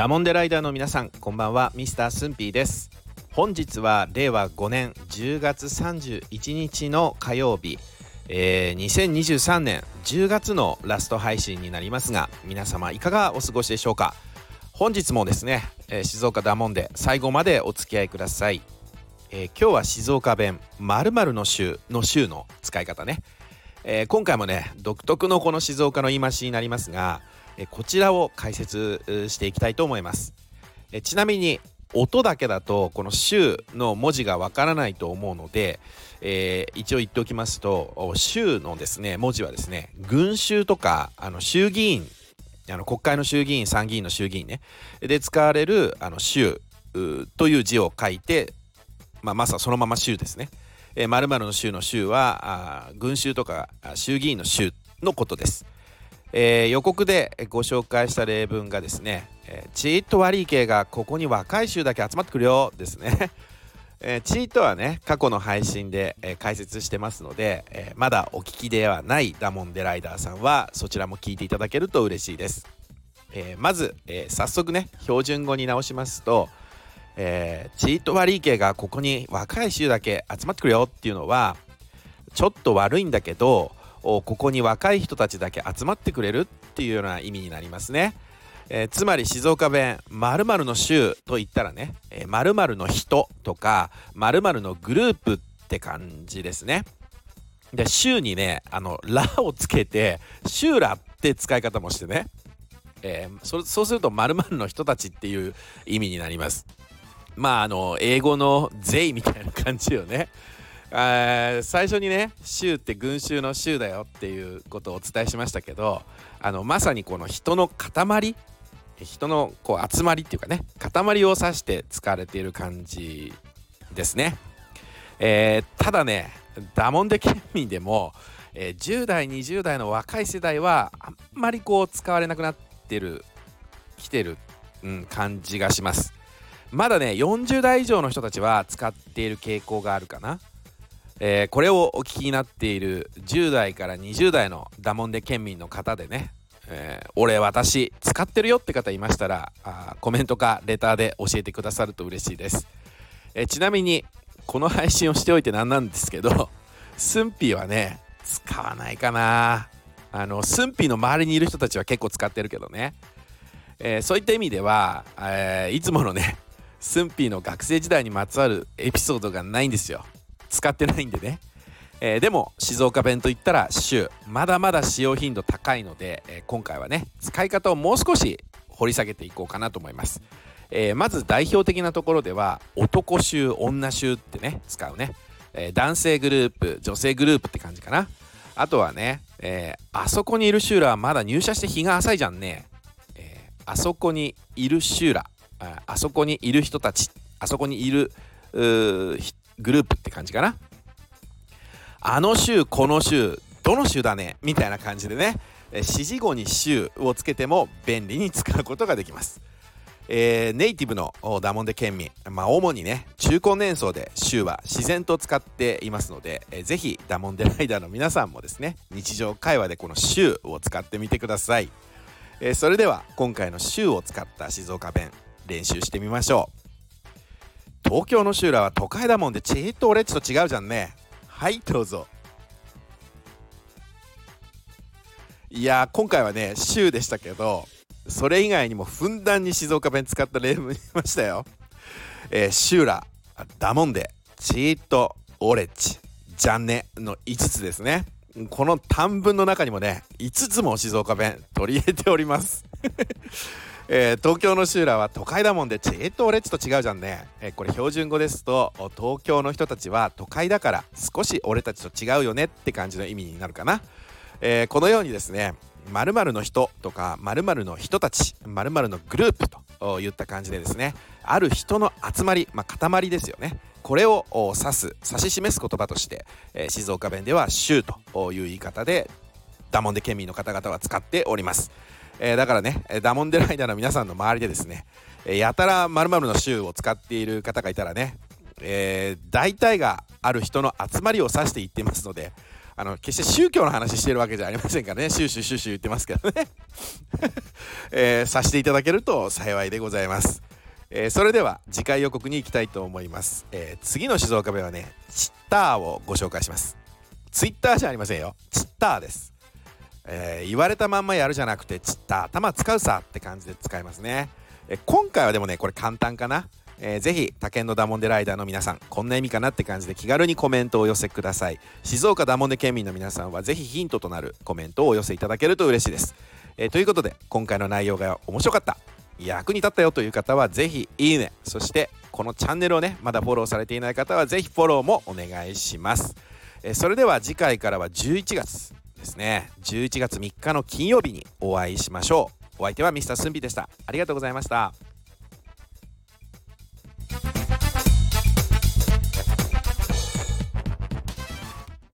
ダモンデライダーの皆さんこんばんは。ミスタースンピーです。本日は令和5年10月31日の火曜日、えー、2023年10月のラスト配信になりますが皆様いかがお過ごしでしょうか？本日もですね、えー、静岡ダモンで最後までお付き合いください、えー、今日は静岡弁〇〇の週の週の使い方ね、えー、今回もね独特のこの静岡の言い回しになりますがこちらを解説していきたいと思いますちなみに音だけだとこの「州」の文字がわからないと思うので、えー、一応言っておきますと「州」のですね文字はですね群衆とかあの衆議院あの国会の衆議院参議院の衆議院ねで使われる「あの州」という字を書いて、まあ、まさそのまま「州」ですね。えー、〇〇の州の州はあ群衆とか衆議院の州のことです。えー、予告でご紹介した例文がですね、えー、チート悪い系がここに若い衆だけ集まってくるよですね、えー、チートはね過去の配信で、えー、解説してますので、えー、まだお聞きではないダモンデライダーさんはそちらも聞いていただけると嬉しいです、えー、まず、えー、早速ね標準語に直しますと、えー、チート悪い系がここに若い衆だけ集まってくるよっていうのはちょっと悪いんだけどここに若い人たちだけ集まってくれるっていうような意味になりますね。えー、つまり静岡弁〇〇の州と言ったらね〇〇の人とか〇〇のグループって感じですね。で州にねあの「ら」をつけて「州ら」って使い方もしてね、えー、そそうすると〇〇の人たちっていう意味になります。まああの英語の「税」みたいな感じよね。最初にね州って群衆の州だよっていうことをお伝えしましたけどあのまさにこの人の塊人のこう集まりっていうかね塊を指して使われている感じですね、えー、ただねダモンデ県民でも、えー、10代20代の若い世代はあんまりこう使われなくなってる来てる、うん、感じがします。まだね40代以上の人たちは使っている傾向があるかな。えー、これをお聞きになっている10代から20代のダモンデ県民の方でね、えー、俺私使ってるよって方いましたらあコメントかレターで教えてくださると嬉しいです、えー、ちなみにこの配信をしておいて何なんですけどスンピーはね使わないかな。あのスンピーの周りにいる人たちは結構使ってるけどね、えー、そういった意味では、え、いつものねスンピーの学生時代にまつわるエピソードがないんですよ。使ってないんでね、えー、でも静岡弁といったら週。まだまだ使用頻度高いので、えー、今回はね使い方をもう少し掘り下げていこうかなと思います、えー、まず代表的なところでは男衆女衆ってね使うね、え男性グループ女性グループって感じかな。あとはね、えあそこにいるシューラはまだ入社して日が浅いじゃんね、えあそこにいるシューラあそこにいる人たちあそこにいるグループって感じかな。あの週この週どの週だねみたいな感じでね指示語に週をつけても便利に使うことができます、えー、ネイティブのダモンデ県民、まあ、主にね中高年層で週は自然と使っていますので、えー、ぜひダモンデライダーの皆さんもですね日常会話でこの週を使ってみてください、えー、それでは今回の週を使った静岡弁練習してみましょう。東京の修羅は都会だもんでちっと俺っちと違うじゃんね。はいどうぞ。いや今回はね州でしたけどそれ以外にもふんだんに静岡弁使った例文見ましたよ。えー、シューラダモンデチーッとオレッチジャンネの5つですね。この短文の中にもね5つも静岡弁取り入れております。えー、東京のシューラは都会だもんでちーっと俺っちと違うじゃんね、えー、これ標準語ですと東京の人たちは都会だから少し俺たちと違うよねって感じの意味になるかな、えー、このようにですね〇〇の人とか〇〇の人たち〇〇のグループといった感じでですねある人の集まり、まあ、塊ですよね。これを指す指し示す言葉として、えー、静岡弁では「州」という言い方でダモンデ県民の方々は使っております。えー、だからねダモンデライダーの皆さんの周りでですねやたら〇〇の州を使っている方がいたらね、えー、大体がある人の集まりを指して言ってますのであの決して宗教の話してるわけじゃありませんからねシューシューシューシュー言ってますけどね、えー、させていただけると幸いでございます、えー、それでは次回予告に行きたいと思います、えー、次の静岡弁はねチッターをご紹介します。ツイッターじゃありませんよ。チッターです。えー、言われたまんまやるじゃなくてちった頭使うさって感じで使いますね、えー、今回はでもねこれ簡単かな。えー、ぜひ他県のダモンデライダーの皆さんこんな意味かなって感じで気軽にコメントをお寄せください。静岡ダモンデ県民の皆さんはぜひヒントとなるコメントをお寄せいただけると嬉しいです、えー、ということで今回の内容が面白かった。役に立ったよという方はぜひいいね。そしてこのチャンネルをねまだフォローされていない方はぜひフォローもお願いします、え、それでは次回からは11月ですね。11月3日の金曜日にお会いしましょう。お相手はミスタースンビでした。ありがとうございました。